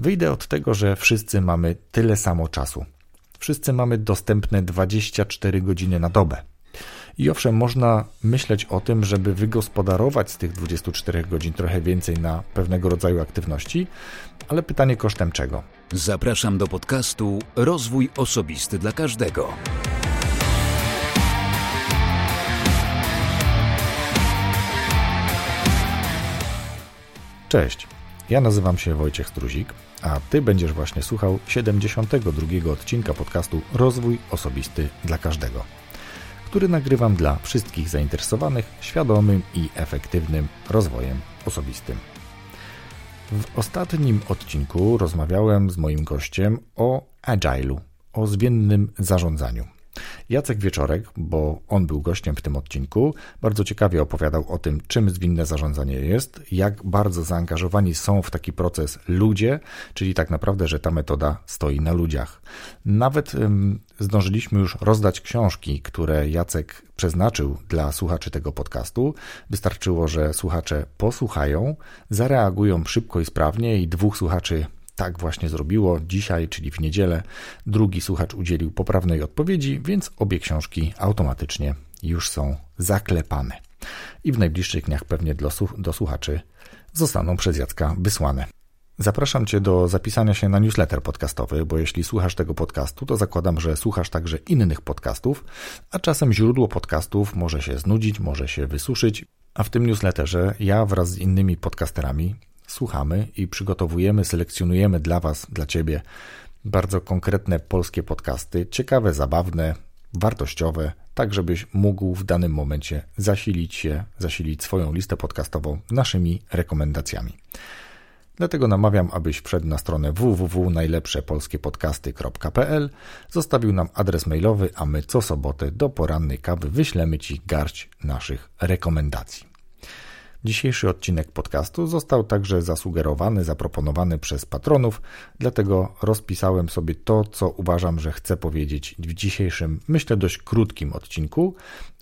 Wyjdę od tego, że wszyscy mamy tyle samo czasu. Wszyscy mamy dostępne 24 godziny na dobę. I owszem, można myśleć o tym, żeby wygospodarować z tych 24 godzin trochę więcej na pewnego rodzaju aktywności, ale pytanie kosztem czego? Zapraszam do podcastu Rozwój Osobisty dla Każdego. Cześć, ja nazywam się Wojciech Struzik, a Ty będziesz właśnie słuchał 72 odcinka podcastu Rozwój Osobisty dla Każdego, który nagrywam dla wszystkich zainteresowanych świadomym i efektywnym rozwojem osobistym. W ostatnim odcinku rozmawiałem z moim gościem o agile'u, o zmiennym zarządzaniu. Jacek Wieczorek, bo on był gościem w tym odcinku, bardzo ciekawie opowiadał o tym, czym zwinne zarządzanie jest, jak bardzo zaangażowani są w taki proces ludzie, czyli tak naprawdę, że ta metoda stoi na ludziach. Nawet ym, zdążyliśmy już rozdać książki, które Jacek przeznaczył dla słuchaczy tego podcastu. Wystarczyło, że słuchacze posłuchają, zareagują szybko i sprawnie i dwóch słuchaczy tak właśnie zrobiło dzisiaj, czyli w niedzielę. Drugi słuchacz udzielił poprawnej odpowiedzi, więc obie książki automatycznie już są zaklepane. I w najbliższych dniach pewnie do słuchaczy zostaną przez Jacka wysłane. Zapraszam Cię do zapisania się na newsletter podcastowy, bo jeśli słuchasz tego podcastu, to zakładam, że słuchasz także innych podcastów, a czasem źródło podcastów może się znudzić, może się wysuszyć, a w tym newsletterze ja wraz z innymi podcasterami słuchamy i przygotowujemy, selekcjonujemy dla Was, dla Ciebie bardzo konkretne polskie podcasty, ciekawe, zabawne, wartościowe, tak żebyś mógł w danym momencie zasilić się, zasilić swoją listę podcastową naszymi rekomendacjami. Dlatego namawiam, abyś wszedł na stronę www.najlepszepolskiepodcasty.pl, zostawił nam adres mailowy, a my co sobotę do porannej kawy wyślemy Ci garść naszych rekomendacji. Dzisiejszy odcinek podcastu został także zasugerowany, zaproponowany przez patronów, dlatego rozpisałem sobie to, co uważam, że chcę powiedzieć w dzisiejszym, myślę, dość krótkim odcinku,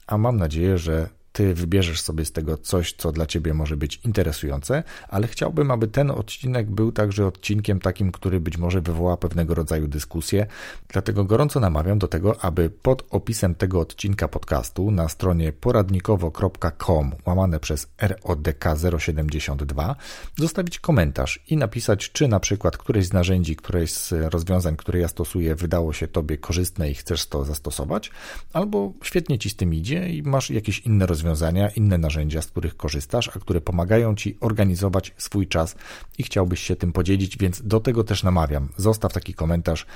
a mam nadzieję, że ty wybierzesz sobie z tego coś, co dla ciebie może być interesujące, ale chciałbym, aby ten odcinek był także odcinkiem takim, który być może wywoła pewnego rodzaju dyskusję. Dlatego gorąco namawiam do tego, aby pod opisem tego odcinka podcastu na stronie poradnikowo.com łamane przez RODK 072 zostawić komentarz i napisać, czy na przykład któreś z narzędzi, któreś z rozwiązań, które ja stosuję, wydało się tobie korzystne i chcesz to zastosować, albo świetnie ci z tym idzie i masz jakieś inne rozwiązania rozwiązania, inne narzędzia, z których korzystasz, a które pomagają Ci organizować swój czas i chciałbyś się tym podzielić, więc do tego też namawiam. Zostaw taki komentarz,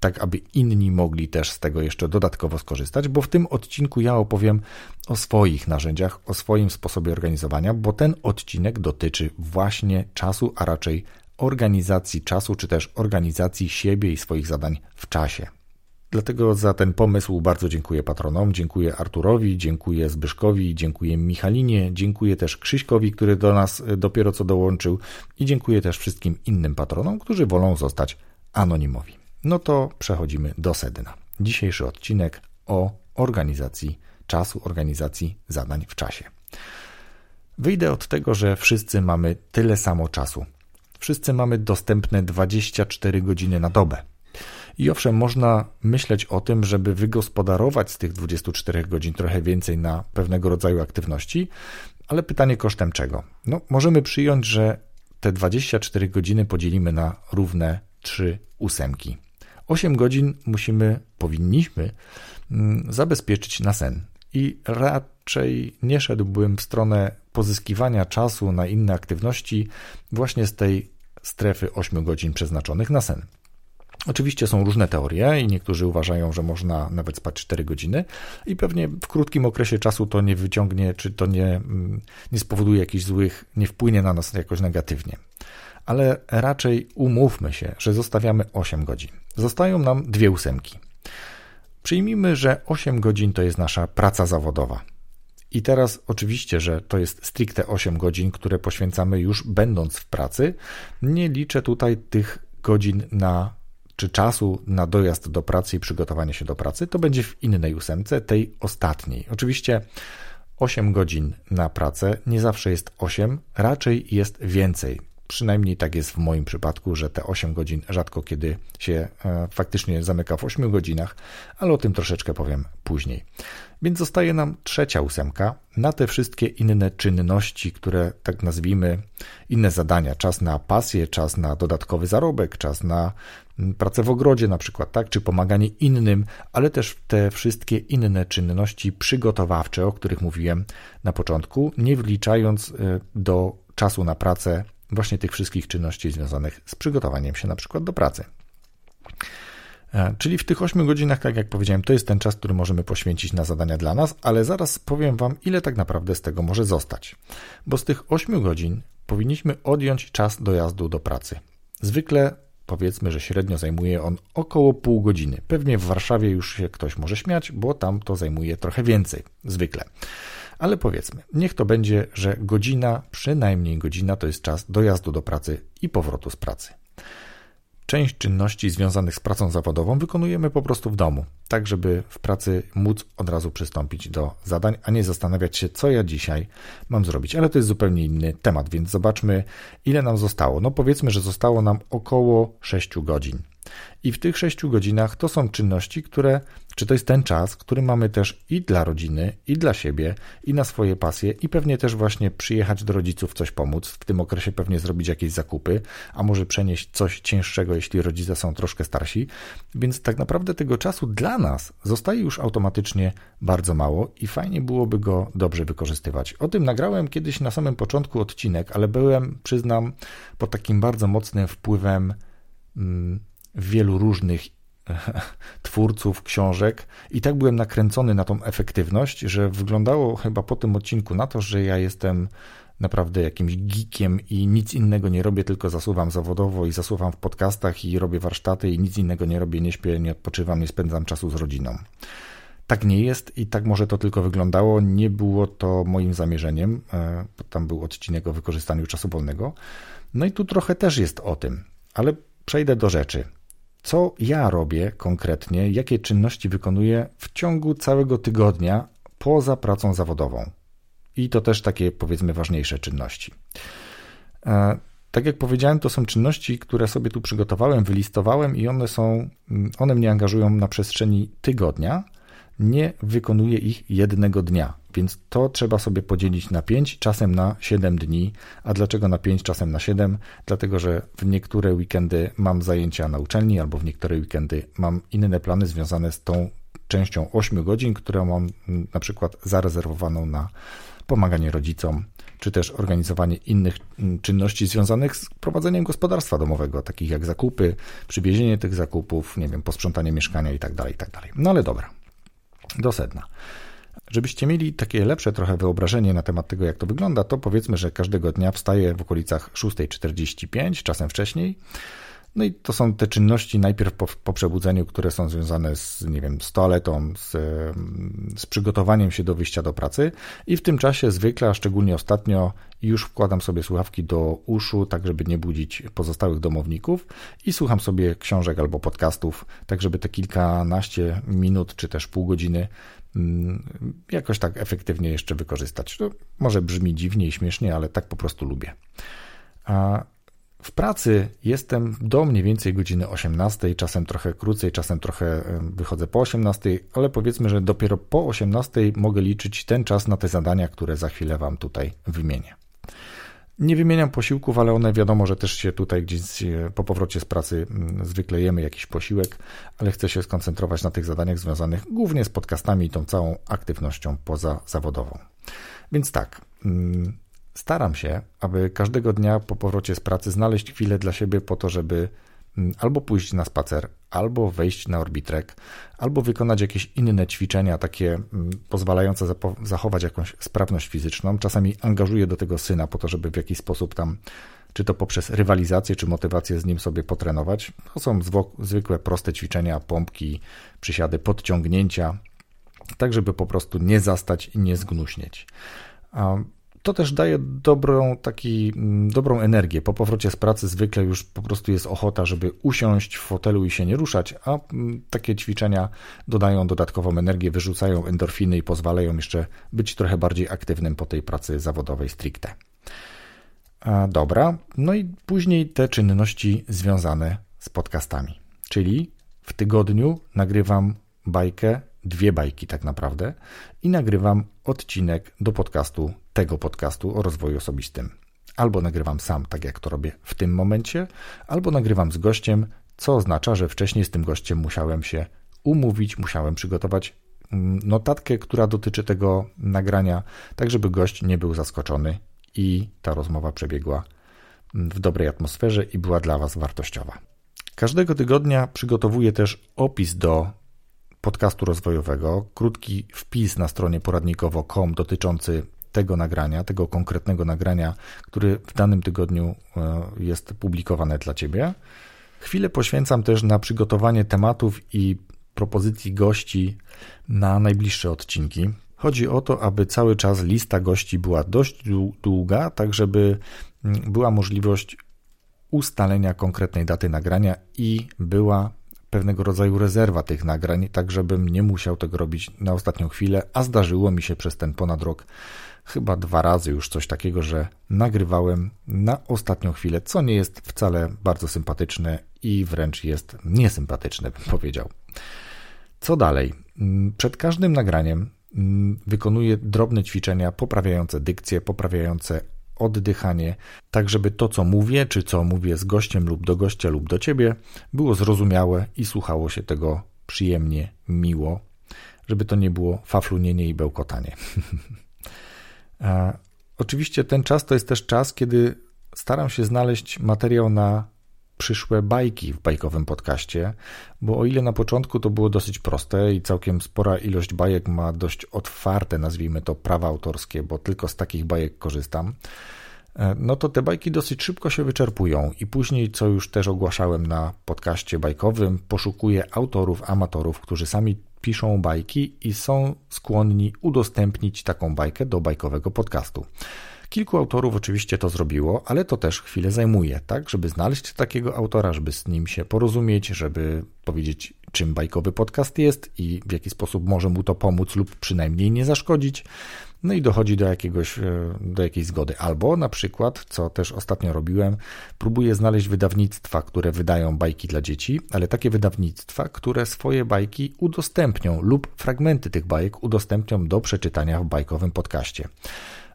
tak aby inni mogli też z tego jeszcze dodatkowo skorzystać, bo w tym odcinku ja opowiem o swoich narzędziach, o swoim sposobie organizowania, bo ten odcinek dotyczy właśnie czasu, a raczej organizacji czasu, czy też organizacji siebie i swoich zadań w czasie. Dlatego za ten pomysł bardzo dziękuję patronom, dziękuję Arturowi, dziękuję Zbyszkowi, dziękuję Michalinie, dziękuję też Krzyśkowi, który do nas e, dopiero co dołączył i dziękuję też wszystkim innym patronom, którzy wolą zostać anonimowi. No to przechodzimy do sedna. Dzisiejszy odcinek o organizacji czasu, organizacji zadań w czasie. Wyjdę od tego, że wszyscy mamy tyle samo czasu. Wszyscy mamy dostępne 24 godziny na dobę. I owszem, można myśleć o tym, żeby wygospodarować z tych 24 godzin trochę więcej na pewnego rodzaju aktywności, ale pytanie kosztem czego? No, możemy przyjąć, że te 24 godziny podzielimy na równe 3 ósemki. 8 godzin musimy, powinniśmy mm, zabezpieczyć na sen. I raczej nie szedłbym w stronę pozyskiwania czasu na inne aktywności właśnie z tej strefy 8 godzin przeznaczonych na sen. Oczywiście są różne teorie i niektórzy uważają, że można nawet spać 4 godziny i pewnie w krótkim okresie czasu to nie wyciągnie, czy to nie, mm, nie spowoduje jakichś złych, nie wpłynie na nas jakoś negatywnie. Ale raczej umówmy się, że zostawiamy 8 godzin. Zostają nam dwie ósemki. Przyjmijmy, że 8 godzin to jest nasza praca zawodowa. I teraz oczywiście, że to jest stricte 8 godzin, które poświęcamy już będąc w pracy. Nie liczę tutaj tych godzin na czy czasu na dojazd do pracy i przygotowanie się do pracy, to będzie w innej ósemce, tej ostatniej. Oczywiście 8 godzin na pracę nie zawsze jest 8, raczej jest więcej. Przynajmniej tak jest w moim przypadku, że te 8 godzin rzadko kiedy się e, faktycznie zamyka w 8 godzinach, ale o tym troszeczkę powiem później. Więc zostaje nam trzecia ósemka na te wszystkie inne czynności, które tak nazwijmy, inne zadania. Czas na pasję, czas na dodatkowy zarobek, czas na pracę w ogrodzie na przykład, tak, czy pomaganie innym, ale też te wszystkie inne czynności przygotowawcze, o których mówiłem na początku, nie wliczając y, do czasu na pracę właśnie tych wszystkich czynności związanych z przygotowaniem się na przykład do pracy. E, czyli w tych 8 godzinach, tak jak powiedziałem, to jest ten czas, który możemy poświęcić na zadania dla nas, ale zaraz powiem Wam, ile tak naprawdę z tego może zostać. Bo z tych 8 godzin powinniśmy odjąć czas dojazdu do pracy. Zwykle powiedzmy, że średnio zajmuje on około pół godziny. Pewnie w Warszawie już się ktoś może śmiać, bo tam to zajmuje trochę więcej, zwykle. Ale powiedzmy, niech to będzie, że godzina, przynajmniej godzina to jest czas dojazdu do pracy i powrotu z pracy. Część czynności związanych z pracą zawodową wykonujemy po prostu w domu, tak żeby w pracy móc od razu przystąpić do zadań, a nie zastanawiać się, co ja dzisiaj mam zrobić. Ale to jest zupełnie inny temat, więc zobaczmy, ile nam zostało. No powiedzmy, że zostało nam około 6 godzin. I w tych 6 godzinach to są czynności, które czy to jest ten czas, który mamy też i dla rodziny, i dla siebie, i na swoje pasje, i pewnie też właśnie przyjechać do rodziców, coś pomóc, w tym okresie pewnie zrobić jakieś zakupy, a może przenieść coś cięższego, jeśli rodzice są troszkę starsi. Więc tak naprawdę tego czasu dla nas zostaje już automatycznie bardzo mało i fajnie byłoby go dobrze wykorzystywać. O tym nagrałem kiedyś na samym początku odcinek, ale byłem, przyznam, pod takim bardzo mocnym wpływem mm, wielu różnych twórców książek i tak byłem nakręcony na tą efektywność, że wyglądało chyba po tym odcinku na to, że ja jestem naprawdę jakimś geekiem i nic innego nie robię, tylko zasuwam zawodowo i zasuwam w podcastach i robię warsztaty i nic innego nie robię, nie śpię, nie odpoczywam, nie spędzam czasu z rodziną. Tak nie jest i tak może to tylko wyglądało. Nie było to moim zamierzeniem. E, tam był odcinek o wykorzystaniu czasu wolnego. No i tu trochę też jest o tym, ale przejdę do rzeczy co ja robię konkretnie, jakie czynności wykonuję w ciągu całego tygodnia poza pracą zawodową. I to też takie, powiedzmy, ważniejsze czynności. E, tak jak powiedziałem, to są czynności, które sobie tu przygotowałem, wylistowałem i one są, one mnie angażują na przestrzeni tygodnia. Nie wykonuję ich jednego dnia. Więc to trzeba sobie podzielić na 5, czasem na 7 dni. A dlaczego na 5, czasem na 7? Dlatego, że w niektóre weekendy mam zajęcia na uczelni, albo w niektóre weekendy mam inne plany związane z tą częścią 8 godzin, którą mam mm, na przykład zarezerwowaną na pomaganie rodzicom, czy też organizowanie innych mm, czynności związanych z prowadzeniem gospodarstwa domowego, takich jak zakupy, przywiezienie tych zakupów, nie wiem, posprzątanie mieszkania itd., tak itd. Tak no ale dobra, do sedna. Żebyście mieli takie lepsze trochę wyobrażenie na temat tego, jak to wygląda, to powiedzmy, że każdego dnia wstaję w okolicach 6.45, czasem wcześniej. No i to są te czynności najpierw po, po, przebudzeniu, które są związane z, nie wiem, z toaletą, z, z przygotowaniem się do wyjścia do pracy i w tym czasie zwykle, a szczególnie ostatnio, już wkładam sobie słuchawki do uszu, tak żeby nie budzić pozostałych domowników i słucham sobie książek albo podcastów, tak żeby te kilkanaście minut czy też pół godziny jakoś tak efektywnie jeszcze wykorzystać. To może brzmi dziwnie i śmiesznie, ale tak po prostu lubię. A w pracy jestem do mniej więcej godziny 18, czasem trochę krócej, czasem trochę wychodzę po 18, ale powiedzmy, że dopiero po 18 mogę liczyć ten czas na te zadania, które za chwilę Wam tutaj wymienię. Nie wymieniam posiłków, ale one wiadomo, że też się tutaj gdzieś e, po powrocie z pracy mm, zwykle jemy jakiś posiłek, ale chcę się skoncentrować na tych zadaniach związanych głównie z podcastami i tą całą aktywnością pozazawodową. Więc tak, mm, staram się, aby każdego dnia po powrocie z pracy znaleźć chwilę dla siebie po to, żeby albo pójść na spacer, albo wejść na orbitrek, albo wykonać jakieś inne ćwiczenia, takie mm, pozwalające zachować jakąś sprawność fizyczną. Czasami angażuję do tego syna po to, żeby w jakiś sposób tam, czy to poprzez rywalizację, czy motywację z nim sobie potrenować. To są zwykłe, proste ćwiczenia, pompki, przysiady, podciągnięcia, tak żeby po prostu nie zastać i nie zgnuśnieć to też daje dobrą, taki, mm, dobrą energię. Po powrocie z pracy zwykle już po prostu jest ochota, żeby usiąść w fotelu i się nie ruszać, a mm, takie ćwiczenia dodają dodatkową energię, wyrzucają endorfiny i pozwalają jeszcze być trochę bardziej aktywnym po tej pracy zawodowej stricte. Dobra, no i później te czynności związane z podcastami. Czyli w tygodniu nagrywam bajkę, dwie bajki tak naprawdę, i nagrywam odcinek do podcastu, tego podcastu o rozwoju osobistym. Albo nagrywam sam, tak jak to robię w tym momencie, albo nagrywam z gościem, co oznacza, że wcześniej z tym gościem musiałem się umówić, musiałem przygotować mm, notatkę, która dotyczy tego nagrania, tak żeby gość nie był zaskoczony i ta rozmowa przebiegła w dobrej atmosferze i była dla Was wartościowa. Każdego tygodnia przygotowuję też opis do podcastu rozwojowego, krótki wpis na stronie poradnikowo.com dotyczący tego nagrania, tego konkretnego nagrania, który w danym tygodniu e, jest publikowane dla Ciebie. Chwilę poświęcam też na przygotowanie tematów i propozycji gości na najbliższe odcinki. Chodzi o to, aby cały czas lista gości była dość długa, tak żeby mm, była możliwość ustalenia konkretnej daty nagrania i była pewnego rodzaju rezerwa tych nagrań, tak żebym nie musiał tego robić na ostatnią chwilę, a zdarzyło mi się przez ten ponad rok chyba dwa razy już coś takiego, że nagrywałem na ostatnią chwilę, co nie jest wcale bardzo sympatyczne i wręcz jest niesympatyczne, bym powiedział. Co dalej? Mm, przed każdym nagraniem mm, wykonuję drobne ćwiczenia poprawiające dykcję, poprawiające oddychanie, tak żeby to, co mówię, czy co mówię z gościem lub do gościa lub do ciebie, było zrozumiałe i słuchało się tego przyjemnie, miło, żeby to nie było faflunienie i bełkotanie. Oczywiście ten czas to jest też czas, kiedy staram się znaleźć materiał na przyszłe bajki w bajkowym podcaście, bo o ile na początku to było dosyć proste i całkiem spora ilość bajek ma dość otwarte, nazwijmy to, prawa autorskie, bo tylko z takich bajek korzystam, e, no to te bajki dosyć szybko się wyczerpują i później, co już też ogłaszałem na podcaście bajkowym, poszukuję autorów, amatorów, którzy sami piszą bajki i są skłonni udostępnić taką bajkę do bajkowego podcastu. Kilku autorów oczywiście to zrobiło, ale to też chwilę zajmuje, tak? Żeby znaleźć takiego autora, żeby z nim się porozumieć, żeby powiedzieć, czym bajkowy podcast jest i w jaki sposób może mu to pomóc lub przynajmniej nie zaszkodzić. No i dochodzi do, jakiegoś, e, do jakiejś zgody. Albo na przykład, co też ostatnio robiłem, próbuję znaleźć wydawnictwa, które wydają bajki dla dzieci, ale takie wydawnictwa, które swoje bajki udostępnią lub fragmenty tych bajek udostępnią do przeczytania w bajkowym podcaście.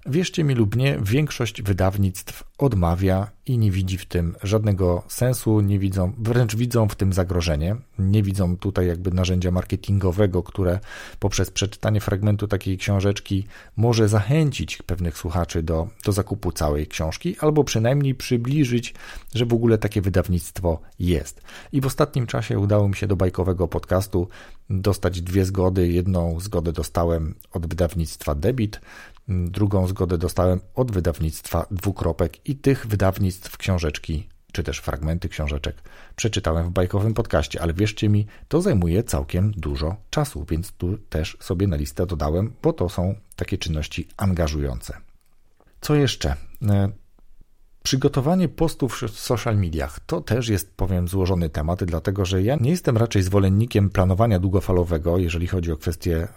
Wierzcie mi lub nie, większość wydawnictw odmawia i nie widzi w tym żadnego sensu, nie widzą, wręcz widzą w tym zagrożenie. Nie widzą tutaj jakby narzędzia marketingowego, które poprzez przeczytanie fragmentu takiej książeczki może zachęcić pewnych słuchaczy do, do zakupu całej książki, albo przynajmniej przybliżyć, że w ogóle takie wydawnictwo jest. I w ostatnim czasie udało mi się do bajkowego podcastu dostać dwie zgody. Jedną zgodę dostałem od wydawnictwa Debit, Drugą zgodę dostałem od wydawnictwa Dwukropek i tych wydawnictw książeczki, czy też fragmenty książeczek przeczytałem w bajkowym podcaście, ale wierzcie mi, to zajmuje całkiem dużo czasu, więc tu też sobie na listę dodałem, bo to są takie czynności angażujące. Co jeszcze? E, przygotowanie postów w social mediach to też jest, powiem, złożony temat, dlatego że ja nie jestem raczej zwolennikiem planowania długofalowego, jeżeli chodzi o kwestie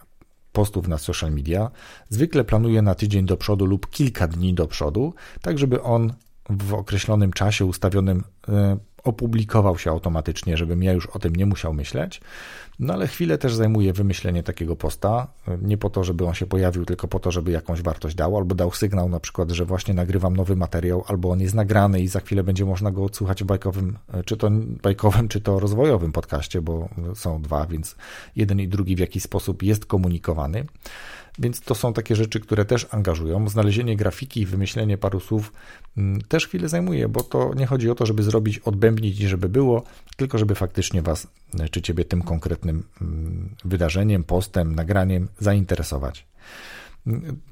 postów na social media. Zwykle planuję na tydzień do przodu lub kilka dni do przodu, tak żeby on w określonym czasie ustawionym e, opublikował się automatycznie, żebym ja już o tym nie musiał myśleć. No ale chwilę też zajmuje wymyślenie takiego posta, nie po to, żeby on się pojawił, tylko po to, żeby jakąś wartość dał, albo dał sygnał na przykład, że właśnie nagrywam nowy materiał, albo on jest nagrany i za chwilę będzie można go odsłuchać w bajkowym, czy to bajkowym, czy to rozwojowym podcaście, bo są dwa, więc jeden i drugi w jakiś sposób jest komunikowany. Więc to są takie rzeczy, które też angażują. Znalezienie grafiki i wymyślenie paru słów mm, też chwilę zajmuje, bo to nie chodzi o to, żeby zrobić, odbębnić i żeby było, tylko żeby faktycznie Was czy Ciebie tym konkretnym mm, wydarzeniem, postem, nagraniem zainteresować.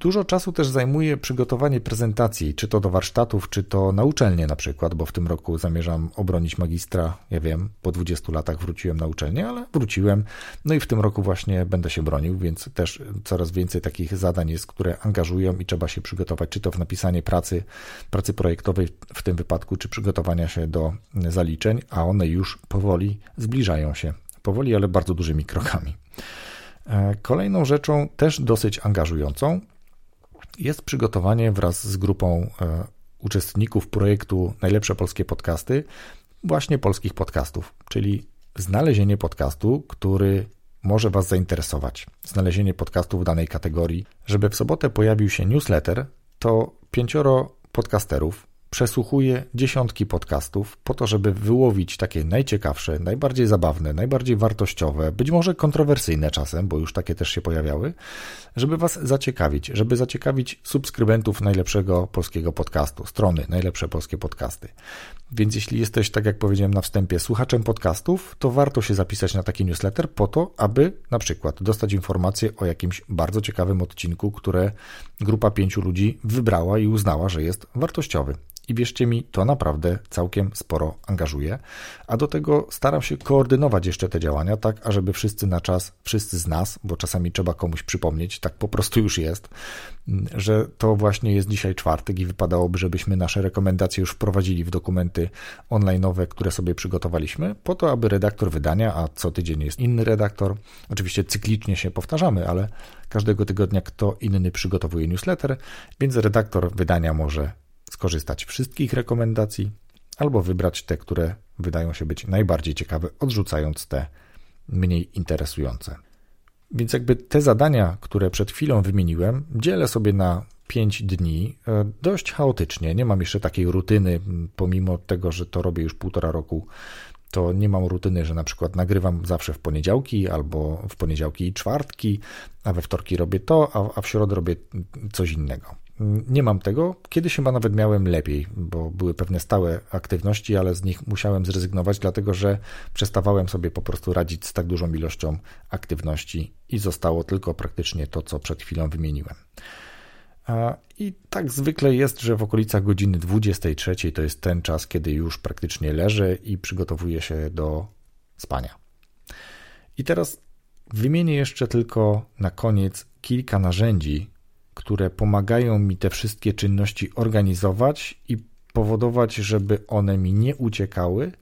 Dużo czasu też zajmuje przygotowanie prezentacji, czy to do warsztatów, czy to na uczelnię na przykład, bo w tym roku zamierzam obronić magistra. Ja wiem, po 20 latach wróciłem na uczelnię, ale wróciłem. No i w tym roku właśnie będę się bronił, więc też coraz więcej takich zadań jest, które angażują i trzeba się przygotować, czy to w napisanie pracy, pracy projektowej w tym wypadku, czy przygotowania się do zaliczeń, a one już powoli zbliżają się. Powoli, ale bardzo dużymi krokami. E, kolejną rzeczą, też dosyć angażującą, jest przygotowanie wraz z grupą e, uczestników projektu Najlepsze Polskie Podcasty właśnie polskich podcastów, czyli znalezienie podcastu, który może Was zainteresować. Znalezienie podcastu w danej kategorii. Żeby w sobotę pojawił się newsletter, to pięcioro podcasterów przesłuchuję dziesiątki podcastów po to, żeby wyłowić takie najciekawsze, najbardziej zabawne, najbardziej wartościowe, być może kontrowersyjne czasem, bo już takie też się pojawiały, żeby Was zaciekawić, żeby zaciekawić subskrybentów najlepszego polskiego podcastu, strony Najlepsze Polskie Podcasty. Więc jeśli jesteś, tak jak powiedziałem na wstępie, słuchaczem podcastów, to warto się zapisać na taki newsletter po to, aby na przykład dostać informację o jakimś bardzo ciekawym odcinku, które grupa pięciu ludzi wybrała i uznała, że jest wartościowy. I wierzcie mi, to naprawdę całkiem sporo angażuje. A do tego staram się koordynować jeszcze te działania, tak ażeby wszyscy na czas, wszyscy z nas, bo czasami trzeba komuś przypomnieć, tak po prostu już jest, że to właśnie jest dzisiaj czwartek i wypadałoby, żebyśmy nasze rekomendacje już wprowadzili w dokumenty online'owe, które sobie przygotowaliśmy, po to, aby redaktor wydania, a co tydzień jest inny redaktor, oczywiście cyklicznie się powtarzamy, ale każdego tygodnia kto inny przygotowuje newsletter, więc redaktor wydania może skorzystać wszystkich rekomendacji albo wybrać te, które wydają się być najbardziej ciekawe, odrzucając te mniej interesujące. Więc jakby te zadania, które przed chwilą wymieniłem, dzielę sobie na 5 dni e, dość chaotycznie. Nie mam jeszcze takiej rutyny, pomimo tego, że to robię już półtora roku, to nie mam rutyny, że na przykład nagrywam zawsze w poniedziałki albo w poniedziałki i czwartki, a we wtorki robię to, a, a w środę robię coś innego. Nie mam tego. Kiedyś chyba nawet miałem lepiej, bo były pewne stałe aktywności, ale z nich musiałem zrezygnować, dlatego że przestawałem sobie po prostu radzić z tak dużą ilością aktywności i zostało tylko praktycznie to, co przed chwilą wymieniłem. I tak zwykle jest, że w okolicach godziny 23 to jest ten czas, kiedy już praktycznie leżę i przygotowuję się do spania. I teraz wymienię jeszcze tylko na koniec kilka narzędzi, które pomagają mi te wszystkie czynności organizować i powodować, żeby one mi nie uciekały,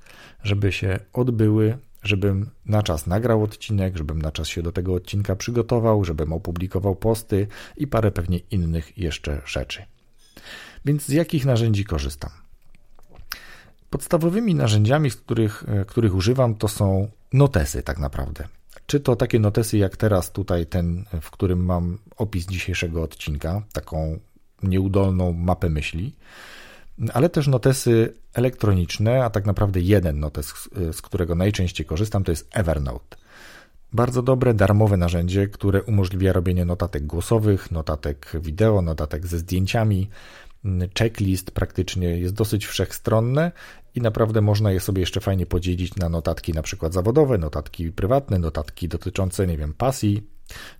żeby się odbyły, żebym na czas nagrał odcinek, żebym na czas się do tego odcinka przygotował, żebym opublikował posty i parę pewnie innych jeszcze rzeczy. Więc z jakich narzędzi korzystam? Podstawowymi narzędziami, których, e, których używam, to są notesy, tak naprawdę. Czy to takie notesy jak teraz tutaj ten, w którym mam opis dzisiejszego odcinka, taką nieudolną mapę myśli, ale też notesy elektroniczne, a tak naprawdę jeden notes, z którego najczęściej korzystam, to jest Evernote. Bardzo dobre, darmowe narzędzie, które umożliwia robienie notatek głosowych, notatek wideo, notatek ze zdjęciami. Checklist praktycznie jest dosyć wszechstronne i naprawdę można je sobie jeszcze fajnie podzielić na notatki na przykład zawodowe, notatki prywatne, notatki dotyczące, nie wiem, pasji,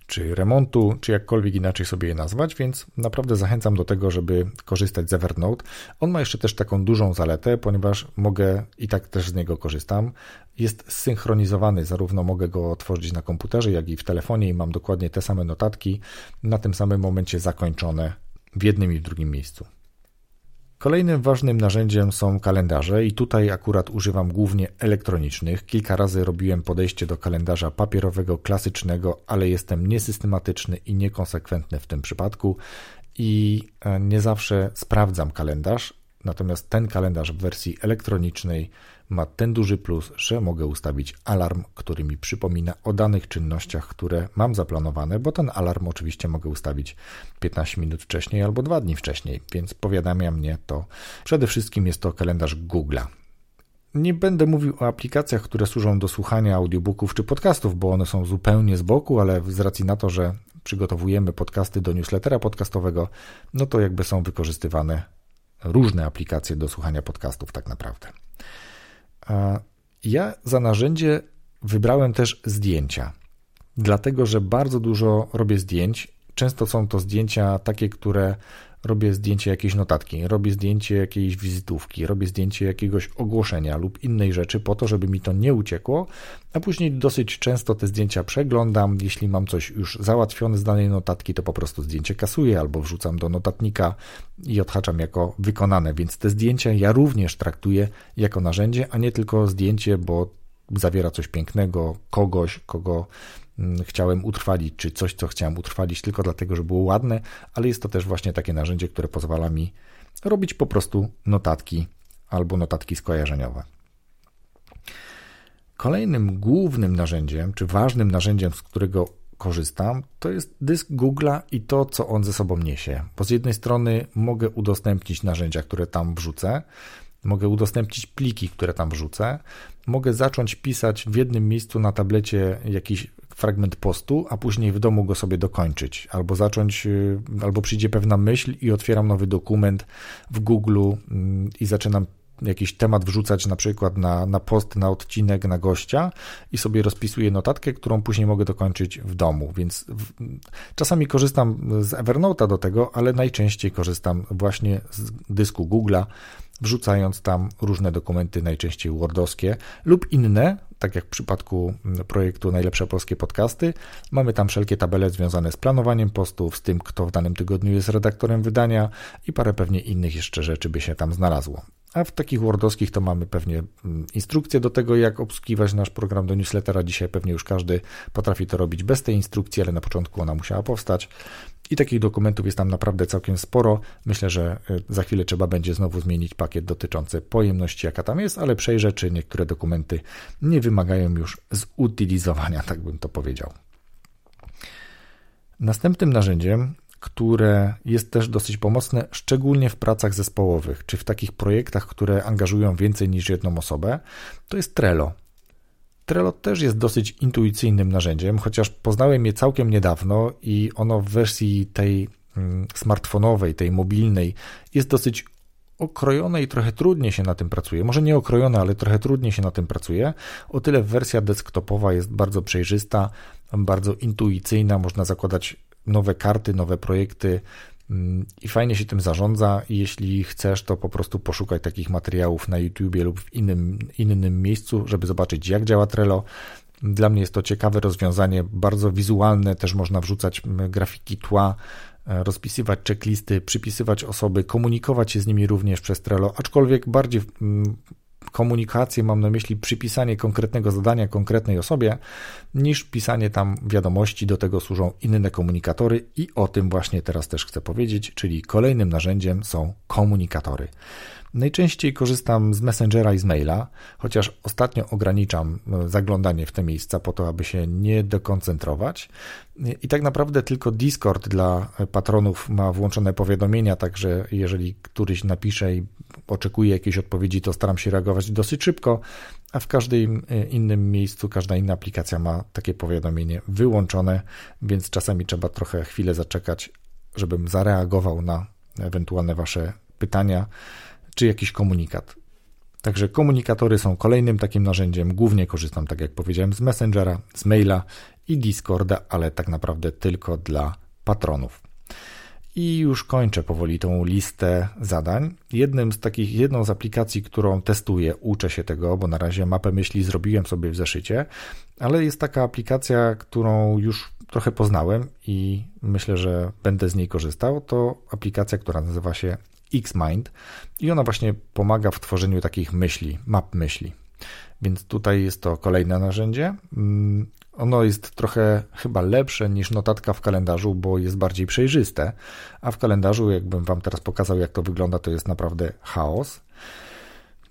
czy remontu, czy jakkolwiek inaczej sobie je nazwać, więc naprawdę zachęcam do tego, żeby korzystać z Evernote. On ma jeszcze też taką dużą zaletę, ponieważ mogę i tak też z niego korzystam. Jest zsynchronizowany, zarówno mogę go otworzyć na komputerze, jak i w telefonie i mam dokładnie te same notatki na tym samym momencie zakończone w jednym i w drugim miejscu. Kolejnym ważnym narzędziem są kalendarze i tutaj akurat używam głównie elektronicznych. Kilka razy robiłem podejście do kalendarza papierowego, klasycznego, ale jestem niesystematyczny i niekonsekwentny w tym przypadku i e, nie zawsze sprawdzam kalendarz, natomiast ten kalendarz w wersji elektronicznej ma ten duży plus, że mogę ustawić alarm, który mi przypomina o danych czynnościach, które mam zaplanowane, bo ten alarm oczywiście mogę ustawić 15 minut wcześniej albo 2 dni wcześniej, więc powiadamia mnie to. Przede wszystkim jest to kalendarz Google'a. Nie będę mówił o aplikacjach, które służą do słuchania audiobooków czy podcastów, bo one są zupełnie z boku, ale z racji na to, że przygotowujemy podcasty do newslettera podcastowego, no to jakby są wykorzystywane różne aplikacje do słuchania podcastów tak naprawdę. Ja za narzędzie wybrałem też zdjęcia, dlatego że bardzo dużo robię zdjęć. Często są to zdjęcia takie, które robię zdjęcie jakiejś notatki, robię zdjęcie jakiejś wizytówki, robię zdjęcie jakiegoś ogłoszenia lub innej rzeczy po to, żeby mi to nie uciekło, a później dosyć często te zdjęcia przeglądam. Jeśli mam coś już załatwione z danej notatki, to po prostu zdjęcie kasuję albo wrzucam do notatnika i odhaczam jako wykonane, więc te zdjęcia ja również traktuję jako narzędzie, a nie tylko zdjęcie, bo zawiera coś pięknego, kogoś, kogo Mm, chciałem utrwalić, czy coś, co chciałem utrwalić tylko dlatego, że było ładne, ale jest to też właśnie takie narzędzie, które pozwala mi robić po prostu notatki albo notatki skojarzeniowe. Kolejnym głównym narzędziem, czy ważnym narzędziem, z którego korzystam, to jest dysk Google'a i to, co on ze sobą niesie. Bo z jednej strony mogę udostępnić narzędzia, które tam wrzucę, mogę udostępnić pliki, które tam wrzucę, mogę zacząć pisać w jednym miejscu na tablecie jakiś fragment postu, a później w domu go sobie dokończyć, albo zacząć, y, albo przyjdzie pewna myśl i otwieram nowy dokument w Google mm, i zaczynam jakiś temat wrzucać na przykład na, na post, na odcinek, na gościa i sobie rozpisuję notatkę, którą później mogę dokończyć w domu, więc w, czasami korzystam z Evernote'a do tego, ale najczęściej korzystam właśnie z dysku Google'a, wrzucając tam różne dokumenty, najczęściej wordowskie lub inne, tak jak w przypadku projektu Najlepsze Polskie Podcasty. Mamy tam wszelkie tabele związane z planowaniem postów, z tym, kto w danym tygodniu jest redaktorem wydania i parę pewnie innych jeszcze rzeczy by się tam znalazło. A w takich Wordowskich to mamy pewnie mm, instrukcje do tego, jak obsługiwać nasz program do newslettera. Dzisiaj pewnie już każdy potrafi to robić bez tej instrukcji, ale na początku ona musiała powstać. I takich dokumentów jest tam naprawdę całkiem sporo. Myślę, że y, za chwilę trzeba będzie znowu zmienić pakiet dotyczący pojemności, jaka tam jest, ale przejrzę, czy niektóre dokumenty nie wymagają już zutylizowania, tak bym to powiedział. Następnym narzędziem które jest też dosyć pomocne, szczególnie w pracach zespołowych, czy w takich projektach, które angażują więcej niż jedną osobę, to jest Trello. Trello też jest dosyć intuicyjnym narzędziem, chociaż poznałem je całkiem niedawno i ono w wersji tej mm, smartfonowej, tej mobilnej jest dosyć okrojone i trochę trudniej się na tym pracuje. Może nie okrojone, ale trochę trudniej się na tym pracuje. O tyle wersja desktopowa jest bardzo przejrzysta, bardzo intuicyjna, można zakładać nowe karty, nowe projekty mm, i fajnie się tym zarządza. Jeśli chcesz, to po prostu poszukaj takich materiałów na YouTubie lub w innym, innym miejscu, żeby zobaczyć, jak działa Trello. Dla mnie jest to ciekawe rozwiązanie, bardzo wizualne, też można wrzucać grafiki tła, e, rozpisywać checklisty, przypisywać osoby, komunikować się z nimi również przez Trello, aczkolwiek bardziej komunikację mam na myśli przypisanie konkretnego zadania konkretnej osobie, niż pisanie tam wiadomości. Do tego służą inne komunikatory i o tym właśnie teraz też chcę powiedzieć, czyli kolejnym narzędziem są komunikatory. Najczęściej korzystam z Messengera i z maila, chociaż ostatnio ograniczam e, zaglądanie w te miejsca po to, aby się nie dekoncentrować. I tak naprawdę tylko Discord dla patronów ma włączone powiadomienia, także jeżeli któryś napisze i oczekuje jakiejś odpowiedzi, to staram się reagować dosyć szybko, a w każdym e, innym miejscu, każda inna aplikacja ma takie powiadomienie wyłączone, więc czasami trzeba trochę chwilę zaczekać, żebym zareagował na ewentualne Wasze pytania czy jakiś komunikat. Także komunikatory są kolejnym takim narzędziem. Głównie korzystam, tak jak powiedziałem, z Messengera, z maila i Discorda, ale tak naprawdę tylko dla patronów. I już kończę powoli tą listę zadań. Jednym z takich, jedną z aplikacji, którą testuję, uczę się tego, bo na razie mapę myśli zrobiłem sobie w zeszycie, ale jest taka aplikacja, którą już trochę poznałem i myślę, że będę z niej korzystał. To aplikacja, która nazywa się Xmind i ona właśnie pomaga w tworzeniu takich myśli, map myśli. Więc tutaj jest to kolejne narzędzie. Mm, ono jest trochę chyba lepsze niż notatka w kalendarzu, bo jest bardziej przejrzyste, a w kalendarzu, jakbym Wam teraz pokazał, jak to wygląda, to jest naprawdę chaos.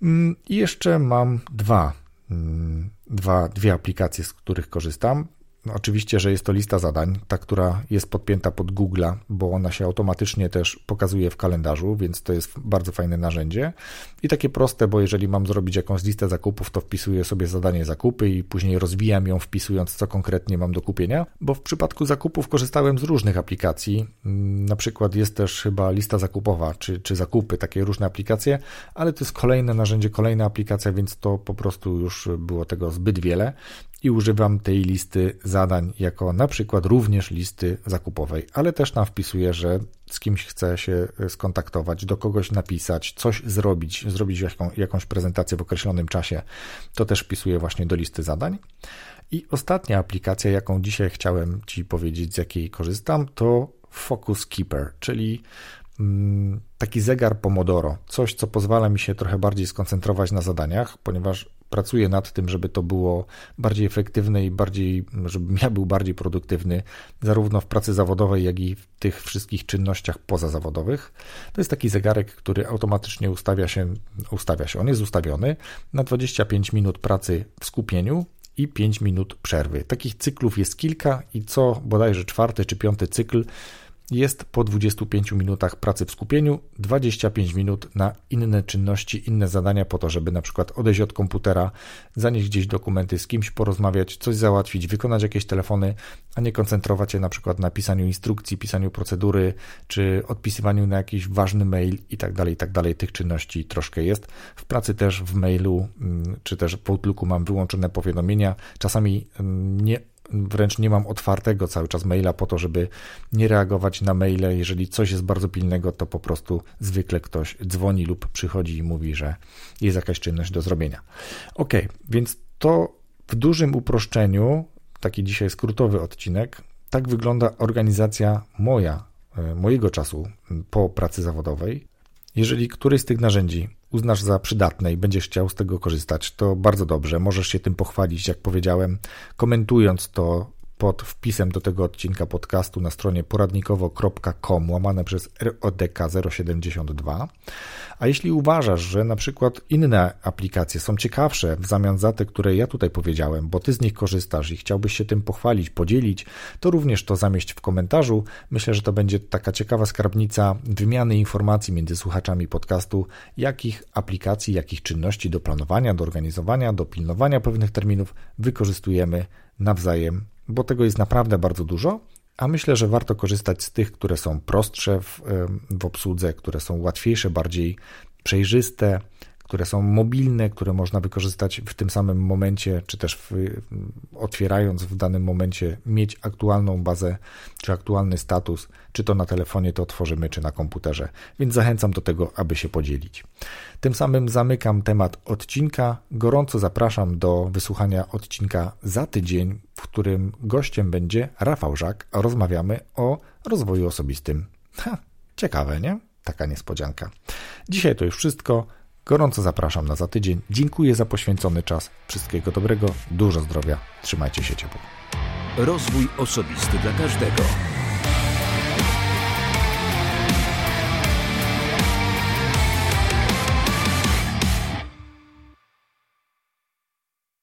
Mm, I jeszcze mam dwa, mm, dwa, dwie aplikacje, z których korzystam. No, oczywiście, że jest to lista zadań, ta, która jest podpięta pod Google'a, bo ona się automatycznie też pokazuje w kalendarzu, więc to jest bardzo fajne narzędzie. I takie proste, bo jeżeli mam zrobić jakąś listę zakupów, to wpisuję sobie zadanie zakupy i później rozwijam ją, wpisując, co konkretnie mam do kupienia. Bo w przypadku zakupów korzystałem z różnych aplikacji. Na przykład jest też chyba lista zakupowa, czy, czy zakupy, takie różne aplikacje, ale to jest kolejne narzędzie, kolejna aplikacja, więc to po prostu już było tego zbyt wiele i używam tej listy zadań jako na przykład również listy zakupowej, ale też tam wpisuję, że z kimś chcę się skontaktować, do kogoś napisać, coś zrobić, zrobić jaką, jakąś prezentację w określonym czasie, to też wpisuję właśnie do listy zadań. I ostatnia aplikacja, jaką dzisiaj chciałem Ci powiedzieć, z jakiej korzystam, to Focus Keeper, czyli taki zegar Pomodoro, coś co pozwala mi się trochę bardziej skoncentrować na zadaniach, ponieważ pracuję nad tym, żeby to było bardziej efektywne i bardziej, żebym ja był bardziej produktywny, zarówno w pracy zawodowej, jak i w tych wszystkich czynnościach pozazawodowych. To jest taki zegarek, który automatycznie ustawia się, ustawia się, on jest ustawiony na 25 minut pracy w skupieniu i 5 minut przerwy. Takich cyklów jest kilka i co bodajże czwarty czy piąty cykl jest po 25 minutach pracy w skupieniu 25 minut na inne czynności, inne zadania po to, żeby na przykład odejść od komputera, zanieść gdzieś dokumenty, z kimś porozmawiać, coś załatwić, wykonać jakieś telefony, a nie koncentrować się na przykład na pisaniu instrukcji, pisaniu procedury, czy odpisywaniu na jakiś ważny mail i tak dalej, i tak. Tych czynności troszkę jest. W pracy też w mailu, mm, czy też w Outlooku mam wyłączone powiadomienia. Czasami mm, nie wręcz nie mam otwartego cały czas maila po to, żeby nie reagować na maile. Jeżeli coś jest bardzo pilnego, to po prostu zwykle ktoś dzwoni lub przychodzi i mówi, że jest jakaś czynność do zrobienia. Ok, więc to w dużym uproszczeniu, taki dzisiaj skrótowy odcinek, tak wygląda organizacja moja, e, mojego czasu po pracy zawodowej. Jeżeli któryś z tych narzędzi uznasz za przydatne i będziesz chciał z tego korzystać, to bardzo dobrze. Możesz się tym pochwalić, jak powiedziałem, komentując to pod wpisem do tego odcinka podcastu na stronie poradnikowo.com łamane przez RODK 072. A jeśli uważasz, że na przykład inne aplikacje są ciekawsze w zamian za te, które ja tutaj powiedziałem, bo ty z nich korzystasz i chciałbyś się tym pochwalić, podzielić, to również to zamieść w komentarzu. Myślę, że to będzie taka ciekawa skarbnica wymiany informacji między słuchaczami podcastu, jakich aplikacji, jakich czynności do planowania, do organizowania, do pilnowania pewnych terminów wykorzystujemy nawzajem bo tego jest naprawdę bardzo dużo, a myślę, że warto korzystać z tych, które są prostsze w, w obsłudze, które są łatwiejsze, bardziej przejrzyste, które są mobilne, które można wykorzystać w tym samym momencie, czy też w, otwierając w danym momencie, mieć aktualną bazę, czy aktualny status, czy to na telefonie to otworzymy, czy na komputerze. Więc zachęcam do tego, aby się podzielić. Tym samym zamykam temat odcinka. Gorąco zapraszam do wysłuchania odcinka za tydzień, w którym gościem będzie Rafał Żak, a rozmawiamy o rozwoju osobistym. Ha, ciekawe, nie? Taka niespodzianka. Dzisiaj to już wszystko. Gorąco zapraszam na za tydzień. Dziękuję za poświęcony czas. Wszystkiego dobrego, dużo zdrowia. Trzymajcie się ciepło. Rozwój osobisty dla każdego.